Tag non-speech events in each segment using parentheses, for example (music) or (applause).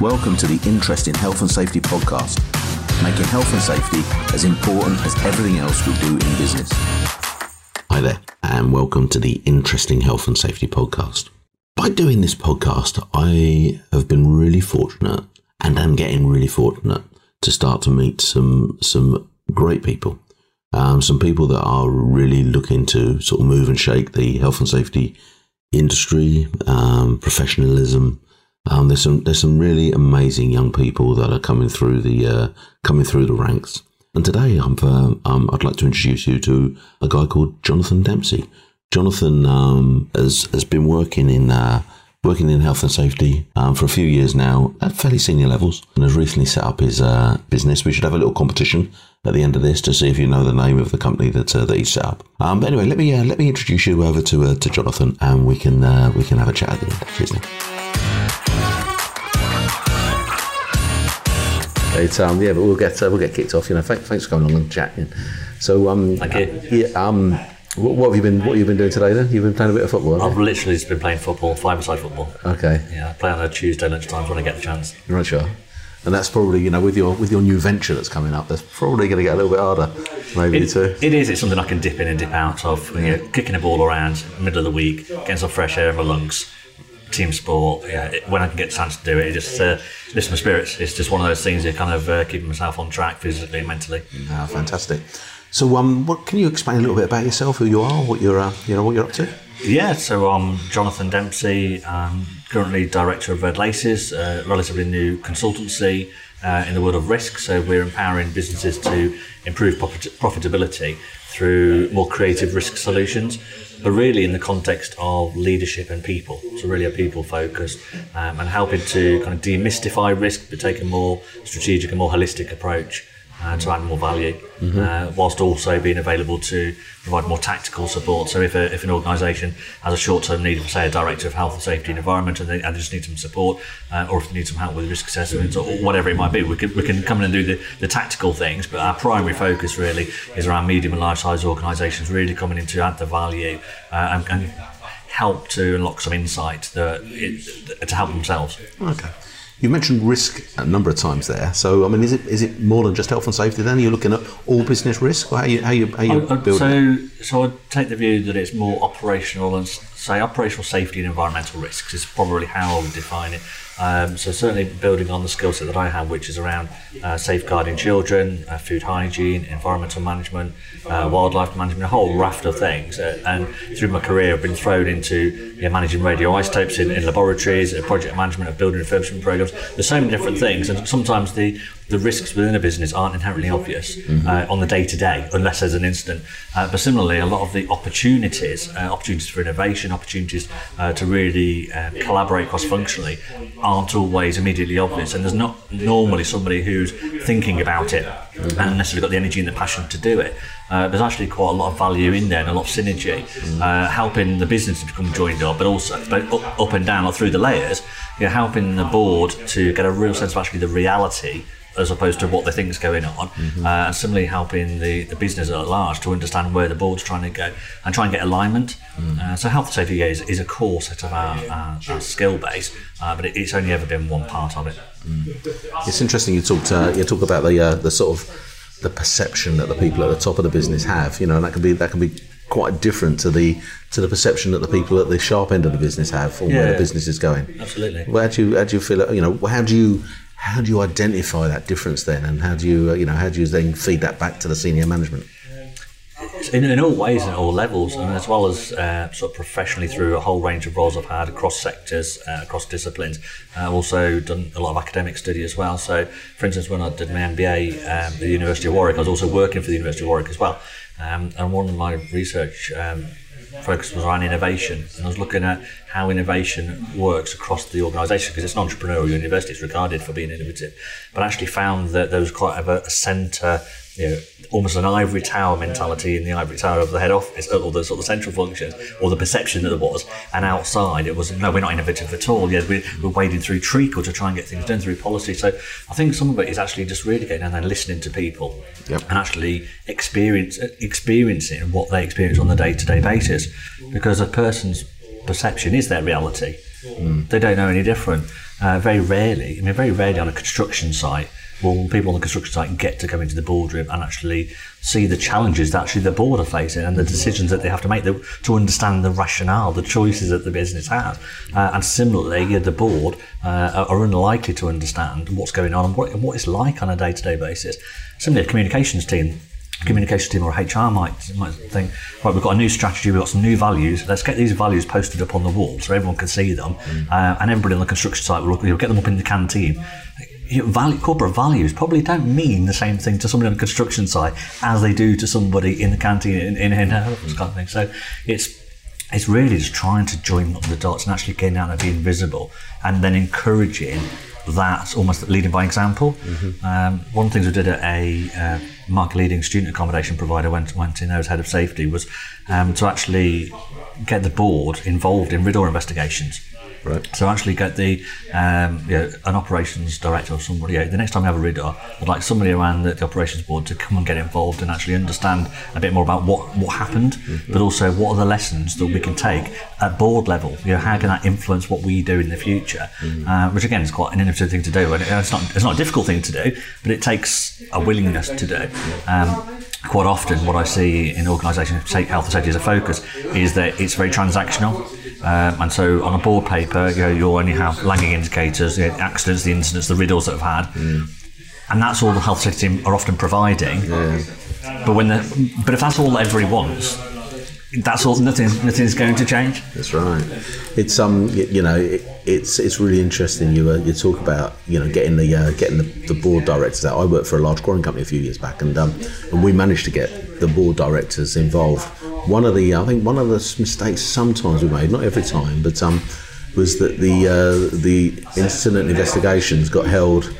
Welcome to the Interesting Health and Safety podcast, making health and safety as important as everything else we do in business. Hi there, and welcome to the Interesting Health and Safety podcast. By doing this podcast, I have been really fortunate and am getting really fortunate to start to meet some some great people. Um, some people that are really looking to sort of move and shake the health and safety industry, um, professionalism, um, there's some there's some really amazing young people that are coming through the uh, coming through the ranks. And today, I'm, uh, um, I'd like to introduce you to a guy called Jonathan Dempsey. Jonathan um, has has been working in uh, working in health and safety um, for a few years now at fairly senior levels, and has recently set up his uh, business. We should have a little competition at the end of this to see if you know the name of the company that uh, that he set up. Um, but anyway, let me uh, let me introduce you over to uh, to Jonathan, and we can we can have a chat at the end. Cheers. Nick. It's, um, yeah, but we'll get uh, we'll get kicked off. You know, thanks, thanks for coming along and chatting. So, um, Thank you. Yeah, um, what, what have you been what have you been doing today? Then you've been playing a bit of football. I've you? literally just been playing football, five-a-side football. Okay, Yeah, I play on a Tuesday lunchtime when I get the chance. right, sure. And that's probably you know with your with your new venture that's coming up, that's probably going to get a little bit harder, maybe It, too. it is. It's something I can dip in and dip out of. You know, kicking a ball around middle of the week, getting some fresh air in my lungs. Team sport. Yeah, it, when I can get a chance to do it, it just uh, lifts my spirits. It's just one of those things. You kind of uh, keeping myself on track physically and mentally. Ah, fantastic. So, um, what can you explain a little bit about yourself, who you are, what you're, uh, you know, what you're up to? Yeah, so I'm Jonathan Dempsey. I'm currently director of Red Laces, a relatively new consultancy uh, in the world of risk. So we're empowering businesses to improve profit- profitability through more creative risk solutions, but really in the context of leadership and people. So really a people focus um, and helping to kind of demystify risk, but take a more strategic and more holistic approach uh, to add more value, uh, whilst also being available to provide more tactical support. So if, a, if an organisation has a short-term need of, say, a director of health and safety and environment, and they, and they just need some support, uh, or if they need some help with risk assessments or whatever it might be, we can, we can come in and do the, the tactical things. But our primary focus really is around medium and large-size organisations really coming in to add the value uh, and, and help to unlock some insight that it, to help themselves. Okay. You mentioned risk a number of times there. So, I mean, is it is it more than just health and safety? Then you're looking at all business risk. Or how you how you how you Uh, building? so, so I'd take the view that it's more operational and say operational safety and environmental risks is probably how I would define it. Um, so certainly building on the skill set that I have, which is around uh, safeguarding children, uh, food hygiene, environmental management, uh, wildlife management, a whole raft of things. Uh, and through my career, I've been thrown into you know, managing radioisotopes in, in laboratories, uh, project management of building refurbishment programs. There's so many different things, and sometimes the the risks within a business aren't inherently obvious uh, on the day to day, unless there's an incident. Uh, but similarly, a lot of the opportunities, uh, opportunities for innovation, opportunities uh, to really uh, collaborate cross functionally, aren't always immediately obvious. And there's not normally somebody who's thinking about it and necessarily got the energy and the passion to do it. Uh, there's actually quite a lot of value in there and a lot of synergy, uh, helping the business to become joined up, but also but up, up and down or through the layers, you know, helping the board to get a real sense of actually the reality as opposed to what they think is going on, uh, and similarly helping the, the business at large to understand where the board's trying to go and try and get alignment. Uh, so health and safety is, is a core set of our, our, our skill base, uh, but it, it's only ever been one part of it. It's interesting you talked uh, you talk about the uh, the sort of the perception that the people at the top of the business have. You know, and that can be that can be quite different to the to the perception that the people at the sharp end of the business have on where the business is going. Absolutely. How do you how do you feel? You know, how do you how do you identify that difference then, and how do you uh, you know how do you then feed that back to the senior management? in, in all ways and all levels, and as well as uh, sort of professionally through a whole range of roles I've had across sectors, uh, across disciplines. I've also done a lot of academic study as well. So, for instance, when I did my MBA um, at the University of Warwick, I was also working for the University of Warwick as well. Um, and one of my research um, focus was on innovation, and I was looking at how innovation works across the organisation because it's an entrepreneurial university; it's regarded for being innovative. But I actually found that there was quite a, a centre, you know, almost an ivory tower mentality in the ivory tower of the head office, or the sort of central functions, or the perception that there was. And outside, it was no, we're not innovative at all. Yeah, we're, we're wading through treacle to try and get things done through policy. So I think some of it is actually just really getting and listening to people, Yep. and actually experience experiencing what they experience on a day to day basis, because a person's perception is their reality. They don't know any different. uh, very rarely, I mean, very rarely on a construction site will people on the construction site get to go into the boardroom and actually see the challenges that actually the board are facing and the decisions that they have to make to understand the rationale, the choices that the business has. Uh, and similarly, yeah, the board uh, are unlikely to understand what's going on and what, what it's like on a day-to-day basis. Similarly, a communications team communication team or HR might might think, right, we've got a new strategy, we've got some new values. Let's get these values posted up on the wall so everyone can see them, mm. uh, and everybody on the construction site will you know, get them up in the canteen. You know, value, corporate values probably don't mean the same thing to somebody on a construction site as they do to somebody in the canteen in, in, in a mm. kind of thing. So it's it's really just trying to join up the dots and actually getting out and being visible, and then encouraging that almost leading by example. Mm-hmm. Um, one of the things we did at a uh, market leading student accommodation provider went, went in there as head of safety was um, to actually get the board involved in RIDDOR investigations. Right. So actually get the um, you know, an operations director or somebody. You know, the next time we have a RIDDOR, I'd like somebody around the, the, operations board to come and get involved and actually understand a bit more about what what happened, mm-hmm. but also what are the lessons that we can take at board level. You know, how can that influence what we do in the future? Mm-hmm. Uh, which again is quite an innovative thing to do, and it's not it's not a difficult thing to do, but it takes a willingness to do. Um, quite often, what I see in organisations take health and safety as a focus is that it's very transactional. Um, and so on a board paper, you know, you'll only have lagging indicators, you know, accidents, the incidents, the RIDDORs that have had. Mm. And that's all the health system are often providing. Yeah. But when the, but if that's all everybody wants, that's all. Nothing. Nothing's going to change. That's right. It's um. You know, it, it's it's really interesting. You uh, you talk about you know getting the uh, getting the, the board directors out. I worked for a large quarrying company a few years back, and um, and we managed to get the board directors involved. One of the I think one of the mistakes sometimes we made, not every time, but um, was that the uh, the incident investigations got held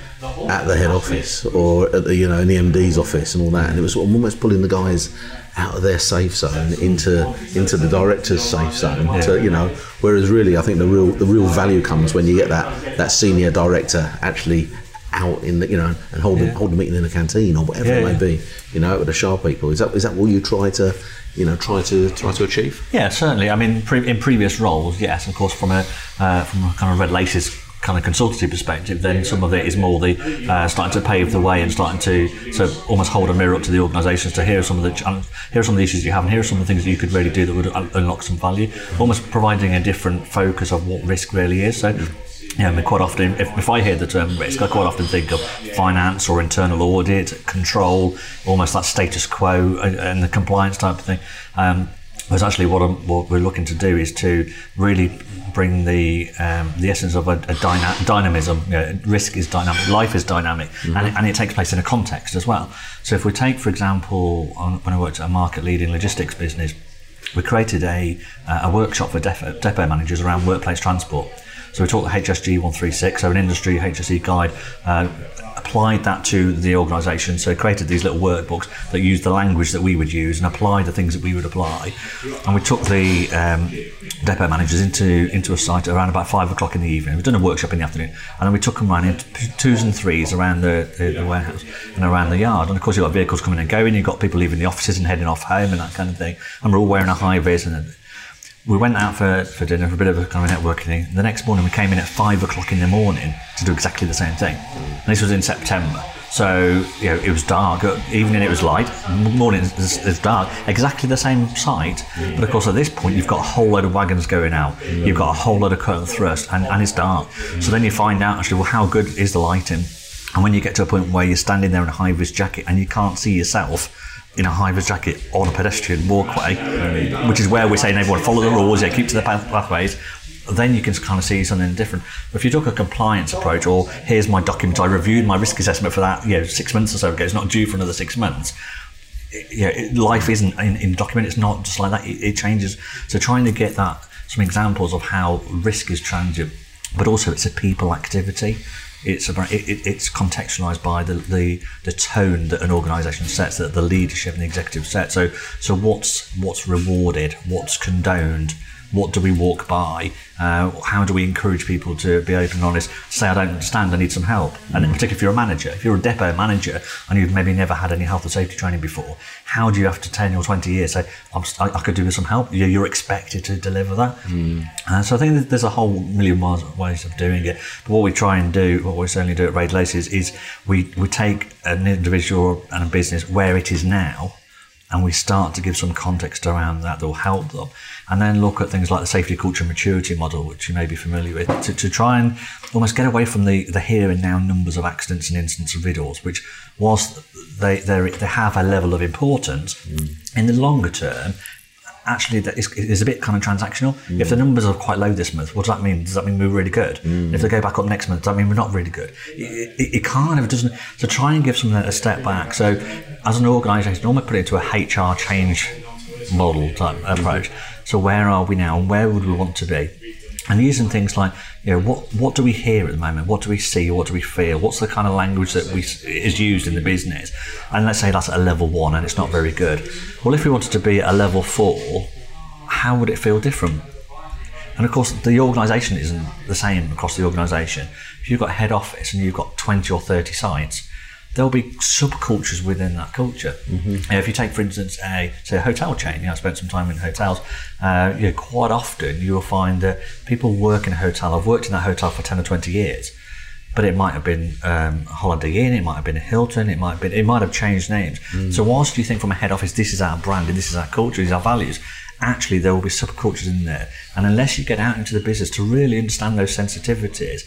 at the head office or at the you know in the MD's office and all that, and it was almost pulling the guys out of their safe zone into into the director's safe zone. To, you know, whereas really, I think the real the real value comes when you get that that senior director actually out in the you know and hold yeah. hold a meeting in a canteen or whatever yeah, it may be. You know, with the sharp people. Is that is that what you try to you know try to try to achieve? Yeah, certainly. I mean, pre- in previous roles, yes, of course, from a uh, from a kind of red laces kind of consultancy perspective, then some of it is more the uh, starting to pave the way and starting to so almost hold a mirror up to the organisations to hear some of the here are some of the issues you have and here are some of the things that you could really do that would unlock some value. Almost providing a different focus of what risk really is. So. Yeah, I mean, quite often, if, if I hear the term risk, I quite often think of finance or internal audit, control, almost that status quo and the compliance type of thing. Um, actually, what, I'm, what, we're looking to do is to really bring the um, the essence of a, a dyna- dynamism. You know, risk is dynamic, life is dynamic, mm-hmm. and, it, and, it, takes place in a context as well. So, if we take, for example, on, when I worked at a market leading logistics business, we created a, uh, a workshop for depot, depot managers around workplace transport. So we taught the HSG 136, so an industry HSE guide, uh, applied that to the organisation. So created these little workbooks that used the language that we would use and applied the things that we would apply. And we took the um, depot managers into into a site around about five o'clock in the evening. We've done a workshop in the afternoon, and then we took them around in twos and threes around the, the, the warehouse and around the yard. And of course, you've got vehicles coming and going. You've got people leaving the offices and heading off home and that kind of thing. And we're all wearing a high vis and we went out for, for dinner for a bit of a kind of networking thing. The next morning we came in at five o'clock in the morning to do exactly the same thing. And this was in September. So, you know, it was dark. Evening it was light. Morning it was dark. Exactly the same site. But of course, at this point, you've got a whole load of wagons going out. You've got a whole load of cut and thrust, and, and it's dark. So then you find out actually, well, how good is the lighting? And when you get to a point where you're standing there in a high vis jacket and you can't see yourself, in a high vis jacket on a pedestrian walkway, which is where we're saying everyone follow the rules, yeah, keep to the pathways. Then you can kind of see something different. But if you took a compliance approach, or here's my document, I reviewed my risk assessment for that, you know, six months or so ago. It's not due for another six months. Yeah, life isn't in, in document. It's not just like that. It, it changes. So trying to get that some examples of how risk is transient, but also it's a people activity it's about it, it, it's contextualized by the, the the tone that an organization sets that the leadership and the executive set. So so what's what's rewarded what's condoned what do we walk by? Uh, how do we encourage people to be open and honest? Say, I don't understand, I need some help. And in particular, if you're a manager, if you're a depot manager and you've maybe never had any health and safety training before, how do you, after 10 or 20 years, say, I'm, I, I could do with some help? You're, you're expected to deliver that. Uh, so I think there's a whole million ways of doing it. But what we try and do, what we certainly do at Red Laces, is we, we take an individual and a business where it is now and we start to give some context around that that will help them. And then look at things like the safety culture maturity model, which you may be familiar with, to, to try and almost get away from the, the here and now numbers of accidents and incidents of RIDDORs, which whilst they, they, they have a level of importance, mm. in the longer term, actually that is, is a bit kind of transactional. If the mm. numbers are quite low this month, what does that mean? Does that mean we're really good? Mm. If they go back up next month, does that mean we're not really good? It, it, it kind of doesn't. So try and give something a step back. So as an organisation, normally put it into a HR change model type approach. So where are we now? and Where would we want to be? And using things like, you know, what what do we hear at the moment? What do we see? What do we feel? What's the kind of language that we is used in the business? And let's say that's at a level one and it's not very good. Well, if we wanted to be at a level four, how would it feel different? And of course, the organisation isn't the same across the organisation. If you've got head office and you've got 20 or 30 sites, there'll be subcultures within that culture. Mm-hmm. If you take, for instance, a say a hotel chain, you know, I spent some time in hotels. Uh, you know, quite often you will find that people work in a hotel. I've worked in that hotel for 10 or 20 years. But it might have been um, Holiday Inn, it might have been a Hilton, it might have been, it might have changed names. So whilst you think from a head office, this is our brand, and this is our culture, these are our values, actually there will be subcultures in there. And unless you get out into the business to really understand those sensitivities,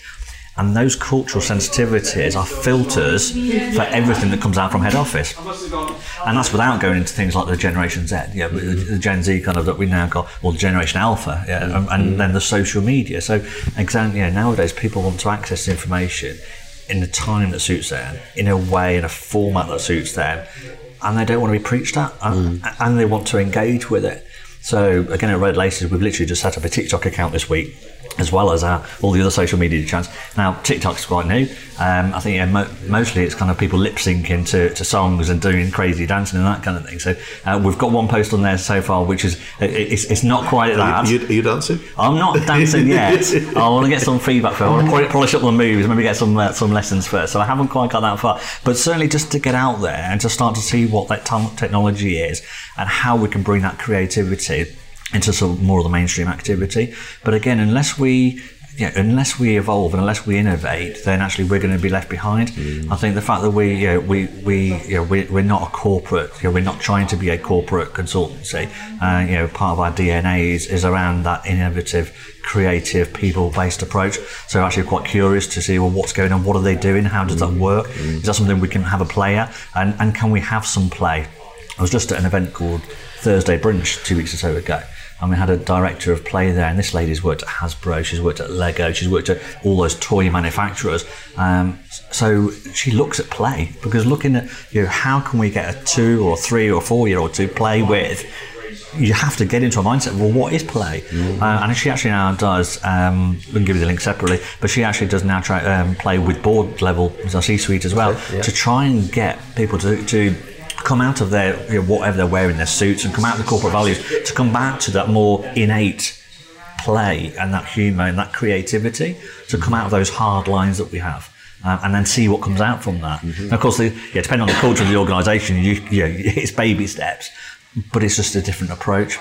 and those cultural sensitivities are filters for everything that comes out from head office. And that's without going into things like the Generation Z, yeah, the the Gen Z kind of that we now got, or the Generation Alpha, yeah, and, and mm. then the social media. So, exactly, know, nowadays people want to access information in the time that suits them, in a way, in a format that suits them, and they don't want to be preached at, and, mm. and they want to engage with it. So again, at Red Laces, we've literally just set up a TikTok account this week, as well as our, all the other social media channels. Now, TikTok's quite new. Um, I think yeah, mo- mostly it's kind of people lip syncing to, to songs and doing crazy dancing and that kind of thing. So uh, we've got one post on there so far, which is it, it's, it's not quite that. Are you, are you dancing? I'm not dancing yet. (laughs) I want to get some feedback first. I want to polish, polish up the moves, maybe get some uh, some lessons first. So I haven't quite got that far, but certainly just to get out there and to start to see what that t- technology is and how we can bring that creativity into sort of more of the mainstream activity. But again, unless we yeah, unless we evolve and unless we innovate, then actually we're going to be left behind. Mm. I think the fact that we, you know, we, we, you know, we, we're not a corporate, you know, we're not trying to be a corporate consultancy. Uh, you know, part of our DNA is, is around that innovative, creative, people-based approach. So actually, quite curious to see well, what's going on, what are they doing, how does that mm. work? Mm. Is that something we can have a play at, and and can we have some play? I was just at an event called Thursday Brunch two weeks or so ago. And we had a director of play there, and this lady's worked at Hasbro, she's worked at Lego, she's worked at all those toy manufacturers. Um, so she looks at play because looking at you know how can we get a two or three or four year old to play with you have to get into a mindset. Well, what is play? Uh, and she actually now does. Um, we can give you the link separately, but she actually does now try um, play with board level, C-suite as well, to try and get people to, to come out of their you know, whatever they're wearing, their suits, and come out of the corporate values to come back to that more innate play and that humour and that creativity to come out of those hard lines that we have. Um, and then see what comes out from that. And of course, the, yeah, depending on the culture of the organisation, you, you know, (laughs) it's baby steps, but it's just a different approach.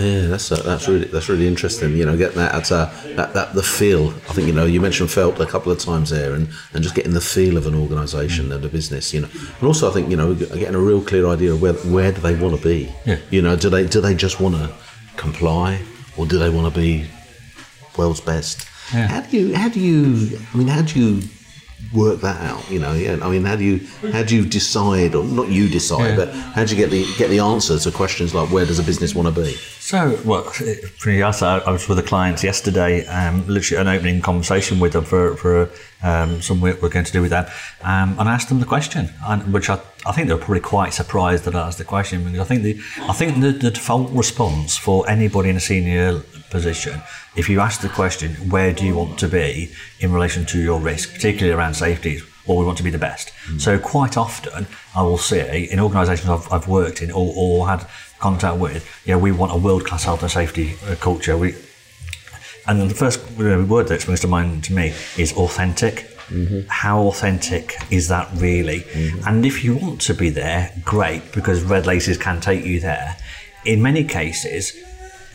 Yeah, that's uh, that's really that's really interesting. You know, getting that at uh, that, that the feel. I think you know you mentioned felt a couple of times there, and, and just getting the feel of an organisation and a business. You know, and also I think you know getting a real clear idea of where where do they want to be. Yeah. You know, do they do they just want to comply, or do they want to be world's best? Yeah. How do you how do you I mean how do you work that out? You know, yeah, I mean how do you how do you decide, or not you decide, Yeah. but how do you get the get the answer to questions like where does a business want to be? So, well, pretty honest, I I was with a client yesterday, um, literally an opening conversation with them for, for um, some work we're going to do with them. Um, and I asked them the question, and, which I, I think they were probably quite surprised that I asked the question because I think the, I think the, the default response for anybody in a senior position, if you ask the question, where do you want to be in relation to your risk, particularly around safety, or we want to be the best. So quite often, I will see in organisations I've, I've worked in or, or had contact with, yeah, we want a world class health and safety uh, culture. We and the first word that springs to mind to me is authentic. Mm-hmm. How authentic is that really? Mm-hmm. And if you want to be there, great, because red laces can take you there. In many cases,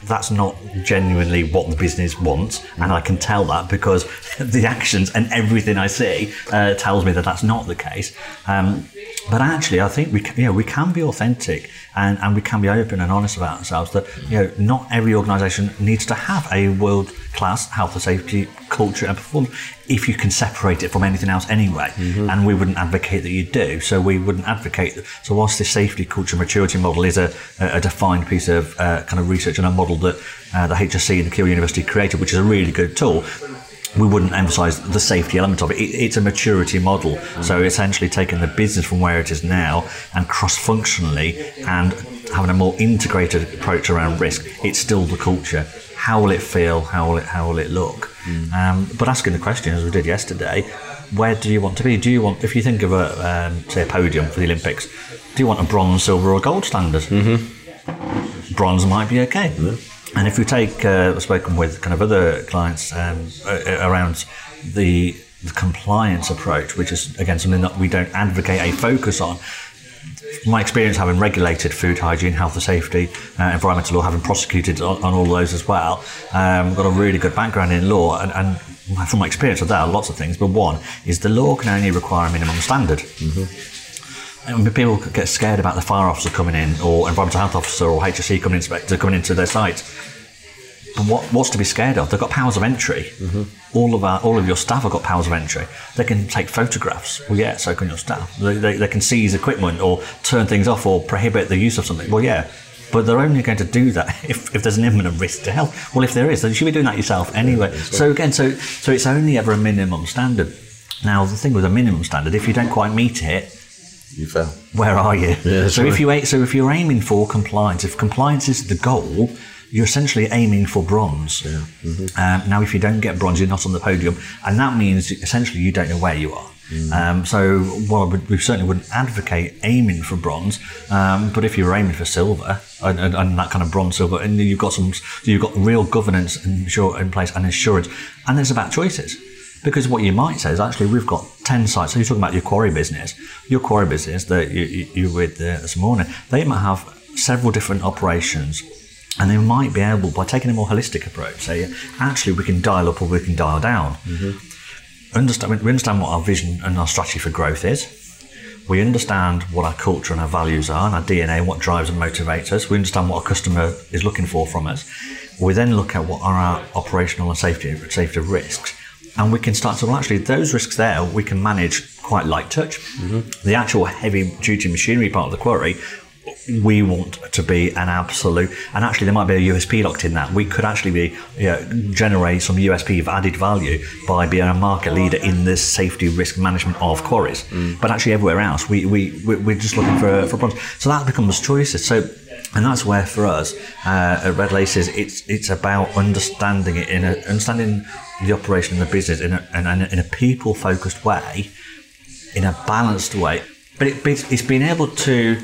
that's not genuinely what the business wants, and I can tell that because (laughs) the actions and everything I see uh, tells me that that's not the case. Um, but actually, I think we can, you know we can be authentic and, and we can be open and honest about ourselves. That you know not every organisation needs to have a world class health and safety culture and performance if you can separate it from anything else anyway. Mm-hmm. And we wouldn't advocate that you do. So we wouldn't advocate. That. So whilst this safety culture maturity model is a, a defined piece of uh, kind of research and a model that uh, the HSC and the Keele University created, which is a really good tool, we wouldn't emphasize the safety element of it. it it's a maturity model. So essentially taking the business from where it is now and cross functionally and having a more integrated approach around risk. It's still the culture. How will it feel? How will it, how will it look? Mm. Um, but asking the question, as we did yesterday, where do you want to be? Do you want, if you think of a, um, say, a podium for the Olympics, do you want a bronze, silver, or gold standard? Mm-hmm. Bronze might be okay. And if we take, uh, spoken with kind of other clients um, around the, the, compliance approach, which is again something that we don't advocate a focus on. My experience having regulated food hygiene, health and safety, uh, environmental law, having prosecuted on, on all those as well, um, got a really good background in law, and, and from my experience of that, lots of things. But one is the law can only require a minimum standard. Mm-hmm. And people get scared about the fire officer coming in, or environmental health officer, or HSE coming inspector coming into their site. But what, what's to be scared of? They've got powers of entry. Mm-hmm. All of our, all of your staff have got powers of entry. They can take photographs. Well, yeah, so can your staff. They, they, they can seize equipment or turn things off or prohibit the use of something. Well, yeah, but they're only going to do that (laughs) if, if there's an imminent risk to health. Well, if there is, then you should be doing that yourself anyway. Yeah, so again, so so it's only ever a minimum standard. Now, the thing with a minimum standard, if you don't quite meet it, you. Where are you? Yeah, so right. if you so if you're aiming for compliance, if compliance is the goal, you're essentially aiming for bronze. Yeah. Mm-hmm. Um, now, if you don't get bronze, you're not on the podium, and that means essentially you don't know where you are. Mm. Um, so, well, we certainly wouldn't advocate aiming for bronze, um, but if you're aiming for silver and, and, and, that kind of bronze, silver, and you've got some, you've got real governance in, in place and assurance, and there's about choices. Because what you might say is actually we've got 10 sites. So you're talking about your quarry business. Your quarry business that you, you, you were with uh, this morning, they might have several different operations and they might be able, by taking a more holistic approach, say, actually, we can dial up or we can dial down. Mm-hmm. Understand, we understand what our vision and our strategy for growth is. We understand what our culture and our values are and our DNA, what drives and motivates us. We understand what our customer is looking for from us. We then look at what are our operational and safety, safety risks and we can start to well actually those risks there we can manage quite light touch. Mm-hmm. the actual heavy duty machinery part of the quarry we want to be an absolute and actually there might be a USP locked in that. We could actually be you know, generate some USP of added value by being a market leader in this safety risk management of quarries. Mm. but actually everywhere else we, we, we're just looking for, for problems. So that becomes choices. So and that's where for us uh, at Red Laces, it's it's about understanding it in a, understanding the operation of the business in a, in a, in a people focused way, in a balanced way. But it, it's been able to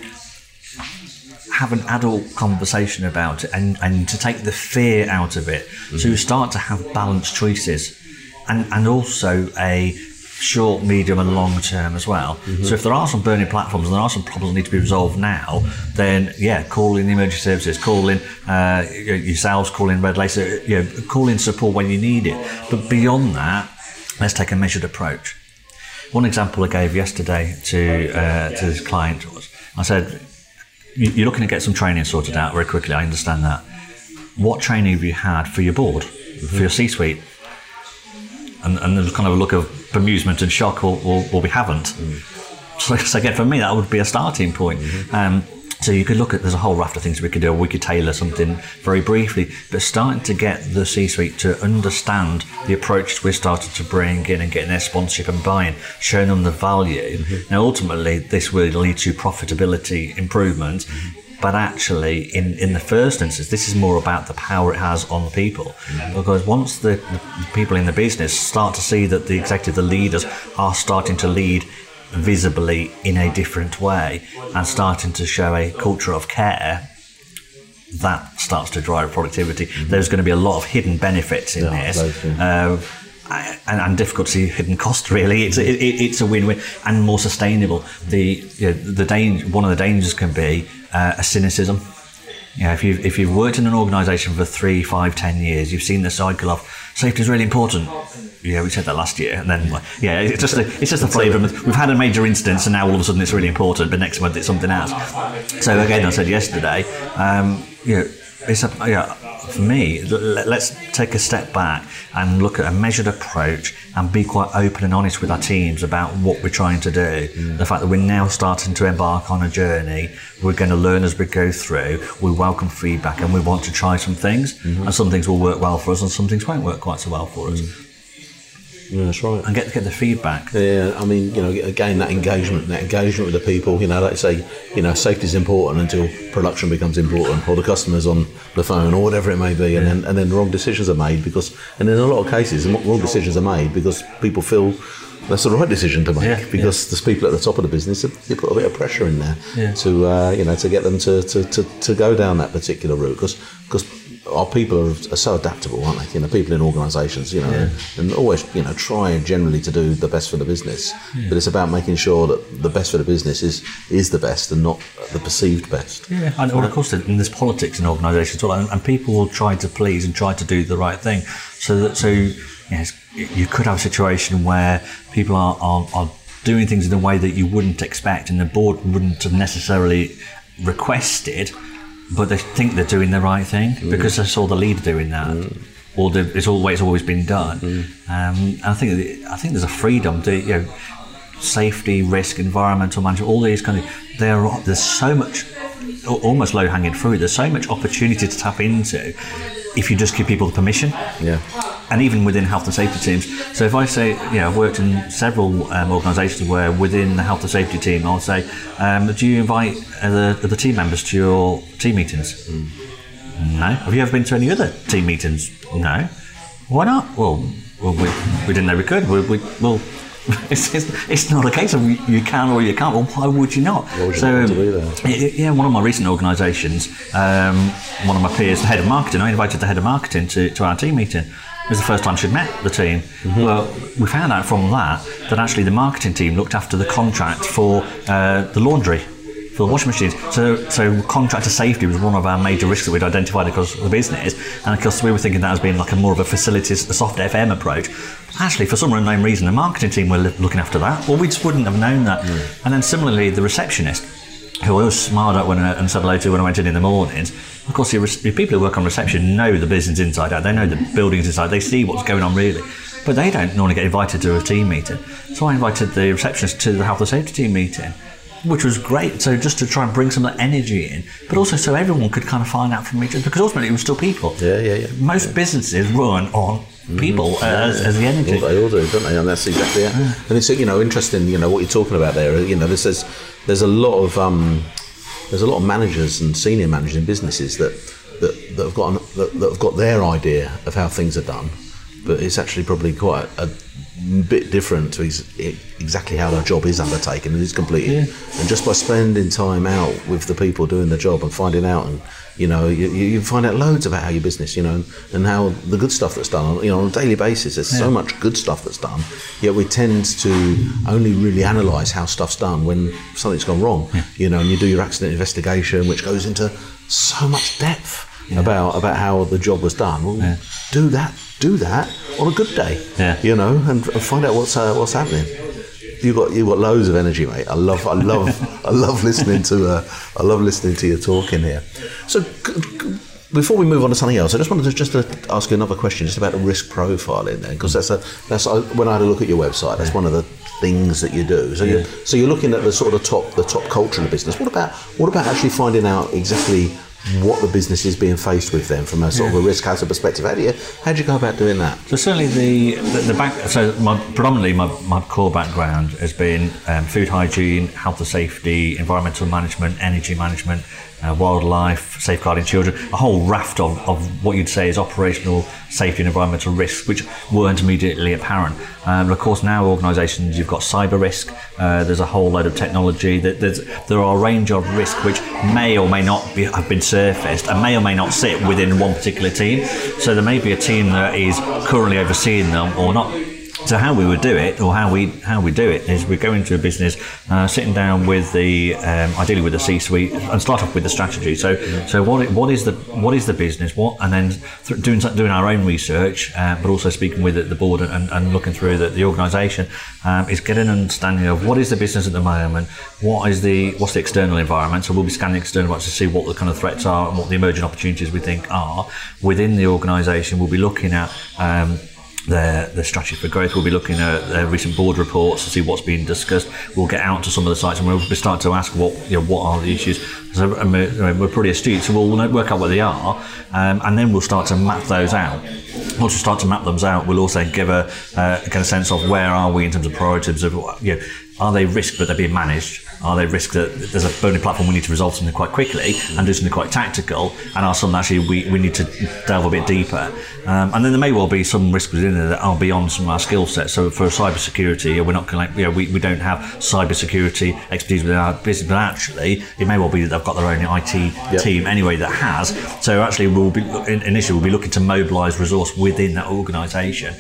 have an adult conversation about it and, and to take the fear out of it. Mm-hmm. So you start to have balanced choices and, and also a short, medium, and long term as well. Mm-hmm. So if there are some burning platforms and there are some problems that need to be resolved now, then yeah, call in the emergency services, call in uh, yourselves, call in Red Lace, uh, you know, call in support when you need it. But beyond that, let's take a measured approach. One example I gave yesterday to uh, to this client was I said, "You're looking to get some training sorted out very quickly. I understand that. What training have you had for your board, mm-hmm. for your C-suite?" And, and there's kind of a look of bemusement and shock, or, or, or we haven't. Mm. So, so, again, for me, that would be a starting point. Mm-hmm. Um, so you could look at there's a whole raft of things we could do. We could tailor something very briefly, but starting to get the C-suite to understand the approach we're starting to bring in and getting their sponsorship and buying, showing them the value. Mm-hmm. Now, ultimately, this will lead to profitability improvement. Mm-hmm. But actually, in, in the first instance, this is more about the power it has on the people. Mm-hmm. Because once the, the people in the business start to see that the executive, the leaders, are starting to lead visibly in a different way and starting to show a culture of care that starts to drive productivity. There's going to be a lot of hidden benefits in Yeah, this. Uh, and, and difficult to see hidden cost really it's it, it, it's a win-win and more sustainable the you know, the danger one of the dangers can be uh, a cynicism you know, if you've if you've worked in an organisation for three, five, ten years, you've seen the cycle of safety is really important. Yeah, we said that last year, and then yeah, it's just a, it's just a flavour. We've had a major incident, and now all of a sudden it's really important, but next month it's something else. So again, I said yesterday, um, you know, it's a yeah. For me, let's take a step back and look at a measured approach and be quite open and honest with our teams about what we're trying to do. Mm. The fact that we're now starting to embark on a journey, we're going to learn as we go through. We welcome feedback and we want to try some things. Mm-hmm. And some things will work well for us, and some things won't work quite so well for us. Mm. Yeah, that's right. And get get the feedback. Yeah, I mean, you know, again, that engagement, that engagement with the people, you know, like say, you know, safety is important until production becomes important, or the customer's on the phone, or whatever it may be, and then and then wrong decisions are made because, and in a lot of cases, wrong decisions are made because people feel that's the right decision to make Yeah, because there's people at the top of the business you put a bit of pressure in there Yeah. to uh, you know to get them to, to, to, to go down that particular route because because our people are, are so adaptable, aren't they? You know, people in organisations, you know, and always you know try generally to do the best for the business, but it's about making sure that the best for the business is is the best and not the perceived best. Yeah, and well, of course, there's politics in organisations as well, and, and people will try to please and try to do the right thing. So that so yes, you could have a situation where people are, are, are doing things in a way that you wouldn't expect, and the board wouldn't have necessarily requested, but they think they're doing the right thing mm. because they saw the leader doing that. Mm. Or the, it's always always been done. Mm. Um, I think I think there's a freedom to you know safety, risk, environmental management, all these kind of there are there's so much almost low hanging fruit. There's so much opportunity to tap into if you just give people the permission. Yeah. And even within health and safety teams. So if I say, you know, I've worked in several um, organisations where within the health and safety team, I'll say, um, do you invite the, the team members to your team meetings? No. Have you ever been to any other team meetings? No. Why not? Well, well we, we didn't know we could. We, we, well, (laughs) it's, it's, it's not a case of you can or you can't. Well, why would you not? would you not want to do that? y- y- Yeah, one of my recent organisations, um, one of my peers, the head of marketing, I invited the head of marketing to, to our team meeting. It was the first time she'd met the team. Mm-hmm. Well, we found out from that that actually the marketing team looked after the contract for uh, the laundry for the washing machines. So, so contractor safety was one of our major risks that we'd identified across the business, and of course we were thinking that as being like a more of a facilities, a soft FM approach. Actually, for some unknown reason, the marketing team were looking after that. Well, we just wouldn't have known that. Hmm. And then similarly, the receptionist. Who I always smiled at when I, and said hello to when I went in in the mornings. Of course, the, res- people who work on reception know the business inside out. They know the hmm. buildings inside. They see what's going on really, but they don't normally get invited to a team meeting. So I invited the receptionist to the health and safety team meeting, which was great. So just to try and bring some of that energy in, but also so everyone could kind of find out from each other because ultimately it was still people. Yeah, yeah, yeah. Most businesses run on people uh, as, as the energy. Well, they all do, don't they? And that's exactly it. And it's you know interesting. You know what you're talking about there. You know, this is there's a lot of um, there's a lot of managers and senior managers in businesses that that, that have got an, that, that have got their idea of how things are done, but it's actually probably quite a, bit different to ex- exactly how their job is undertaken and is completed. And just by spending time out with the people doing the job and finding out, and you know, you, you find out loads about how your business, you know, and, and how the good stuff that's done, on, you know, on a daily basis. There's so much good stuff that's done, yet we tend to only really analyse how stuff's done when something's gone wrong. You know, and you do your accident investigation, which goes into so much depth about about how the job was done. Well, do that, do that on a good day. Yeah. You know, and, and find out what's uh, what's happening. You got you got loads of energy, mate. I love I love (laughs) I love listening to uh, I love listening to you talking here. So. c- c- Before we move on to something else, I just wanted to just to ask you another question, just about the risk profile in there, because that's a that's I, when I had a look at your website. That's one of the things that you do. So you so you're looking at the sort of the top the top culture in the business. What about what about actually finding out exactly what the business is being faced with then from a sort of a risk hazard perspective? How do you how do you go about doing that? So certainly the the, the back. So my, predominantly my, my core background has been um, food hygiene, health and safety, environmental management, energy management, uh, wildlife, safeguarding children, a whole raft of, of what you'd say is operational safety and environmental risks, which weren't immediately apparent. Um, of course, now organisations, you've got cyber risk, uh, there's a whole load of technology, there's, there are a range of risks which may or may not be, have been surfaced and may or may not sit within one particular team. So there may be a team that is currently overseeing them or not so how we would do it, or how we how we do it, is we go into a business, uh, sitting down with the um, ideally with the C-suite, and start off with the strategy. So so what what is the what is the business? What and then th- doing doing our own research, uh, but also speaking with the board and, and looking through the, the organisation, um, is getting an understanding of what is the business at the moment, what is the what's the external environment. So we'll be scanning external environment to see what the kind of threats are and what the emerging opportunities we think are within the organisation. We'll be looking at. Um, their, their strategy for growth. We'll be looking at their recent board reports to see what's been discussed. We'll get out to some of the sites and we'll be starting to ask what you know, what are the issues. So we're, we're pretty astute, so we'll work out what they are, um, and then we'll start to map those out. Once we start to map them out, we'll also give a, uh, a sense of where are we in terms of priorities of you know, are they risk but they're being managed? Are they risk that there's a burning platform we need to resolve something quite quickly and do something quite tactical? And are some actually we, we need to delve a bit deeper? Um, and then there may well be some risks within there that are beyond some of our skill sets. So for cyber security, we're not like, you know, we, we don't have cyber security expertise within our business, but actually it may well be that they've got their own IT yep. team anyway that has. So actually we'll be, initially we'll be looking to mobilise resource within that organisation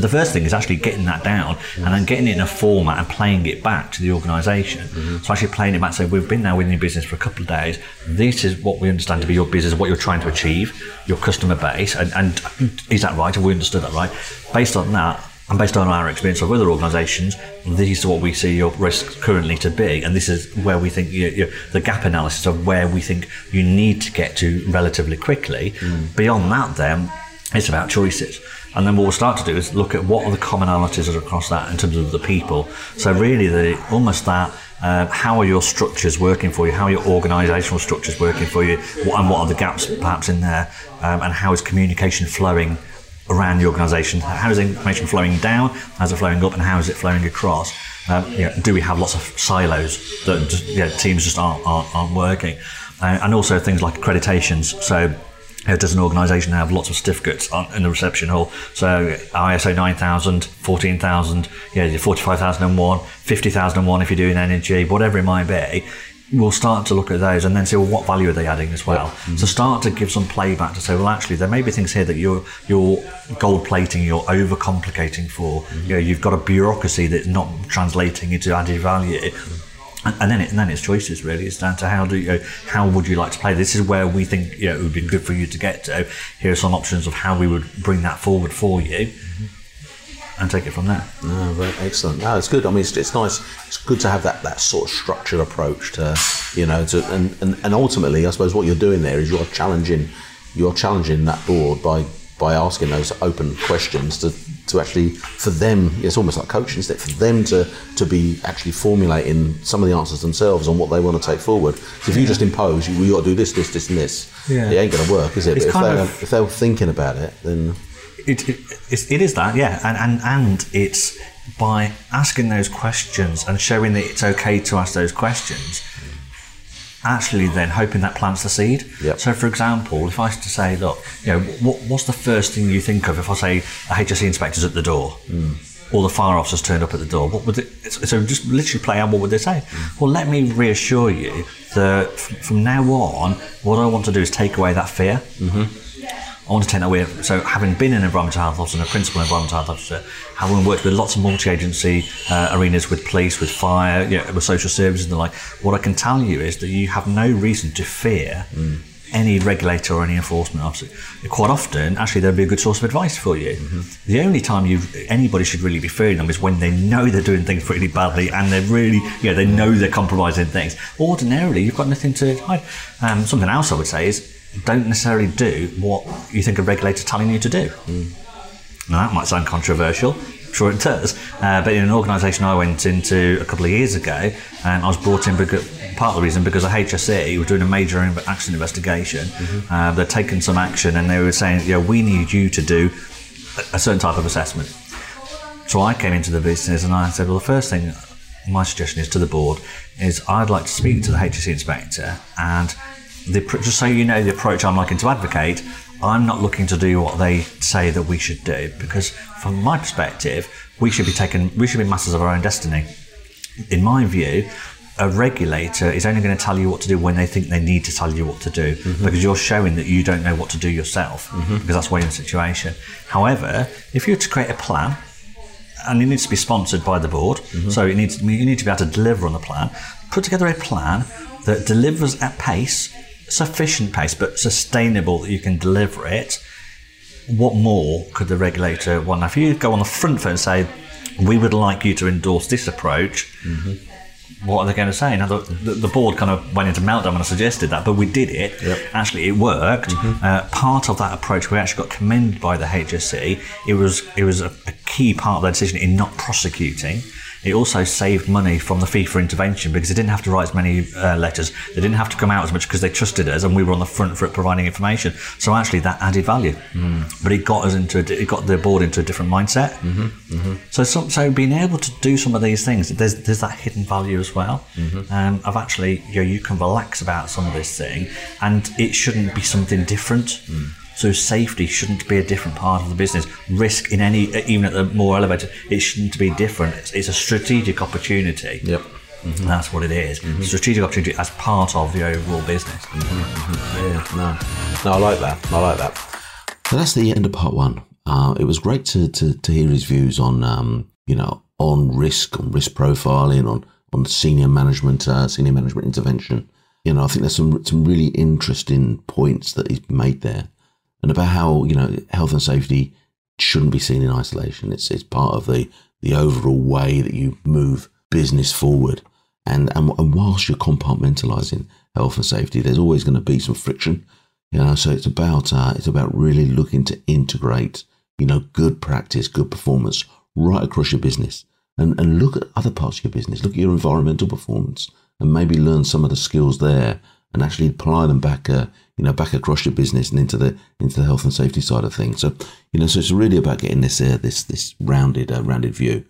but the first thing is actually getting that down and then getting it in a format and playing it back to the organisation. Mm-hmm. So actually playing it back, say we've been now within your business for a couple of days. This is what we understand to be your business, what you're trying to achieve, your customer base, and, and is that right? Have we understood that right? Based on that, and based on our experience of other organisations, this is what we see your risks currently to be, and this is where we think you, you, the gap analysis of where we think you need to get to relatively quickly. Mm. Beyond that, then it's about choices. And then what we'll start to do is look at what are the commonalities across that in terms of the people. So really, the almost that. Uh, how are your structures working for you? How are your organisational structures working for you? What, and what are the gaps perhaps in there? Um, and how is communication flowing around the organisation? How is information flowing down? How's it flowing up? And how is it flowing across? Um, you know, do we have lots of silos that just, you know, teams just aren't, aren't, aren't working? Uh, and also things like accreditations. So does an organisation have lots of certificates on, in the reception hall? So ISO 9000, 14000, yeah, 45001, 50001 if you're doing energy, whatever it might be. We'll start to look at those and then say, well, what value are they adding as well? Mm-hmm. So start to give some playback to say, well, actually, there may be things here that you're you're gold plating, you're overcomplicating for. Mm-hmm. You know, you've got a bureaucracy that's not translating into added value. Mm-hmm and then, it, and then it's choices really. It's down to how do you, how would you like to play? This is where we think you know, it would be good for you to get to. Here are some options of how we would bring that forward for you, and take it from there. Ah, no, very excellent. No, it's good. I mean, it's, it's nice. It's good to have that, that sort of structured approach to you know to and, and, and ultimately, I suppose what you're doing there is you're challenging you're challenging that board by by asking those open questions to, to actually for them it's almost like coaching isn't it? For them to to be actually formulating some of the answers themselves on what they want to take forward. So if you just impose you, you got to do this this this and this yeah. it ain't going to work is it? But if, they, of, if they're thinking about it then it, it, it is that yeah. And, and and it's by asking those questions and showing that it's okay to ask those questions actually then hoping that plants the seed. Yep. So, for example, if I was to say, look, you know, what, what's the first thing you think of if I say a HSE inspector's at the door? Mm. Or the fire officers turned up at the door. What would it? So just literally play out. What would they say? Mm. Well, let me reassure you that from now on, what I want to do is take away that fear. Mm-hmm I want to take that away. So, having been an environmental health officer and a principal environmental health officer, having worked with lots of multi-agency uh, arenas with police, with fire, you know, with social services and the like, what I can tell you is that you have no reason to fear mm. any regulator or any enforcement officer. Quite often, actually, they'll be a good source of advice for you. Mm-hmm. The only time you anybody should really be fearing them is when they know they're doing things pretty badly and they're really, you know, they know they're compromising things. Ordinarily, you've got nothing to hide. Um, something else I would say is don't necessarily do what you think a regulator's telling you to do. Mm. Now, that might sound controversial. I'm sure it does. Uh, but in an organisation I went into a couple of years ago, and I was brought in because part of the reason because the HSE was doing a major accident investigation. Mm-hmm. Uh, they'd taken some action, and they were saying, "Yeah, we need you to do a certain type of assessment." So I came into the business and I said, "Well, the first thing my suggestion is to the board is I'd like to speak to the HSE inspector and the, just so you know, the approach I'm looking to advocate, I'm not looking to do what they say that we should do because, from my perspective, we should be taking, we should be masters of our own destiny. In my view, a regulator is only going to tell you what to do when they think they need to tell you what to do mm-hmm. because you're showing that you don't know what to do yourself mm-hmm. because that's why you're in a situation. However, if you were to create a plan, and it needs to be sponsored by the board, mm-hmm. so it needs you need to be able to deliver on the plan. Put together a plan that delivers at pace, sufficient pace, but sustainable that you can deliver it. What more could the regulator want? Now, if you go on the front foot and say, "We would like you to endorse this approach," mm-hmm what are they going to say? Now, the, the, board kind of went into meltdown when I suggested that, but we did it. Yep. Actually, it worked. Mm-hmm. Uh, part of that approach, we actually got commended by the HSE. It was it was a, a key part of their decision in not prosecuting. It also saved money from the fee for intervention because they didn't have to write as many uh, letters. They didn't have to come out as much because they trusted us and we were on the front foot providing information. So actually, that added value. Mm. But it got us into a, it got the board into a different mindset. Mm-hmm. Mm-hmm. So some, so being able to do some of these things, there's there's that hidden value as well. Mm-hmm. Um, of actually, you know, you can relax about some of this thing, and it shouldn't be something different. Mm. So safety shouldn't be a different part of the business. Risk in any, even at the more elevated, it shouldn't be different. It's, it's a strategic opportunity. Yep. Mm-hmm. That's what it is. Mm-hmm. Strategic opportunity as part of the overall business. Mm-hmm. mm-hmm. Yeah, no, no, I like that. I like that. So that's the end of part one. Uh, it was great to, to, to hear his views on, um, you know, on risk, on risk profiling, on on senior management, uh, senior management intervention. You know, I think there's some some really interesting points that he's made there and about how you know health and safety shouldn't be seen in isolation. It's it's part of the the overall way that you move business forward. And and, and whilst you're compartmentalizing health and safety, there's always going to be some friction. You know, so it's about uh, it's about really looking to integrate you know good practice, good performance right across your business, and and look at other parts of your business. Look at your environmental performance, and maybe learn some of the skills there and actually apply them back, uh, you know, back across your business and into the into the health and safety side of things. So, you know, so it's really about getting this uh, this this rounded uh, rounded view.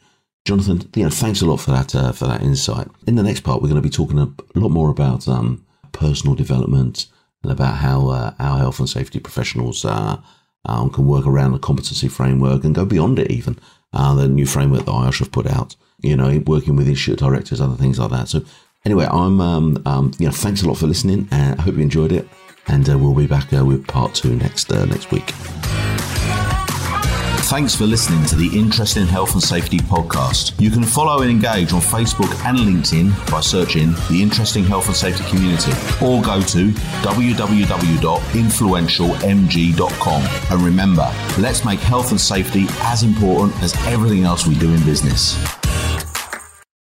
Jonathan, you know, thanks a lot for that uh, for that insight. In the next part, we're going to be talking a lot more about um, personal development and about how uh, our health and safety professionals uh, um, can work around the competency framework and go beyond it even. Uh, the new framework that IOSH have put out, you know, working with institute directors, other things like that. So Anyway, I'm um, um, you know thanks a lot for listening, and I hope you enjoyed it. And uh, we'll be back uh, with part two next uh, next week. Thanks for listening to the Interesting Health and Safety podcast. You can follow and engage on Facebook and LinkedIn by searching the Interesting Health and Safety Community or go to www.influentialmg.com. And remember, let's make health and safety as important as everything else we do in business.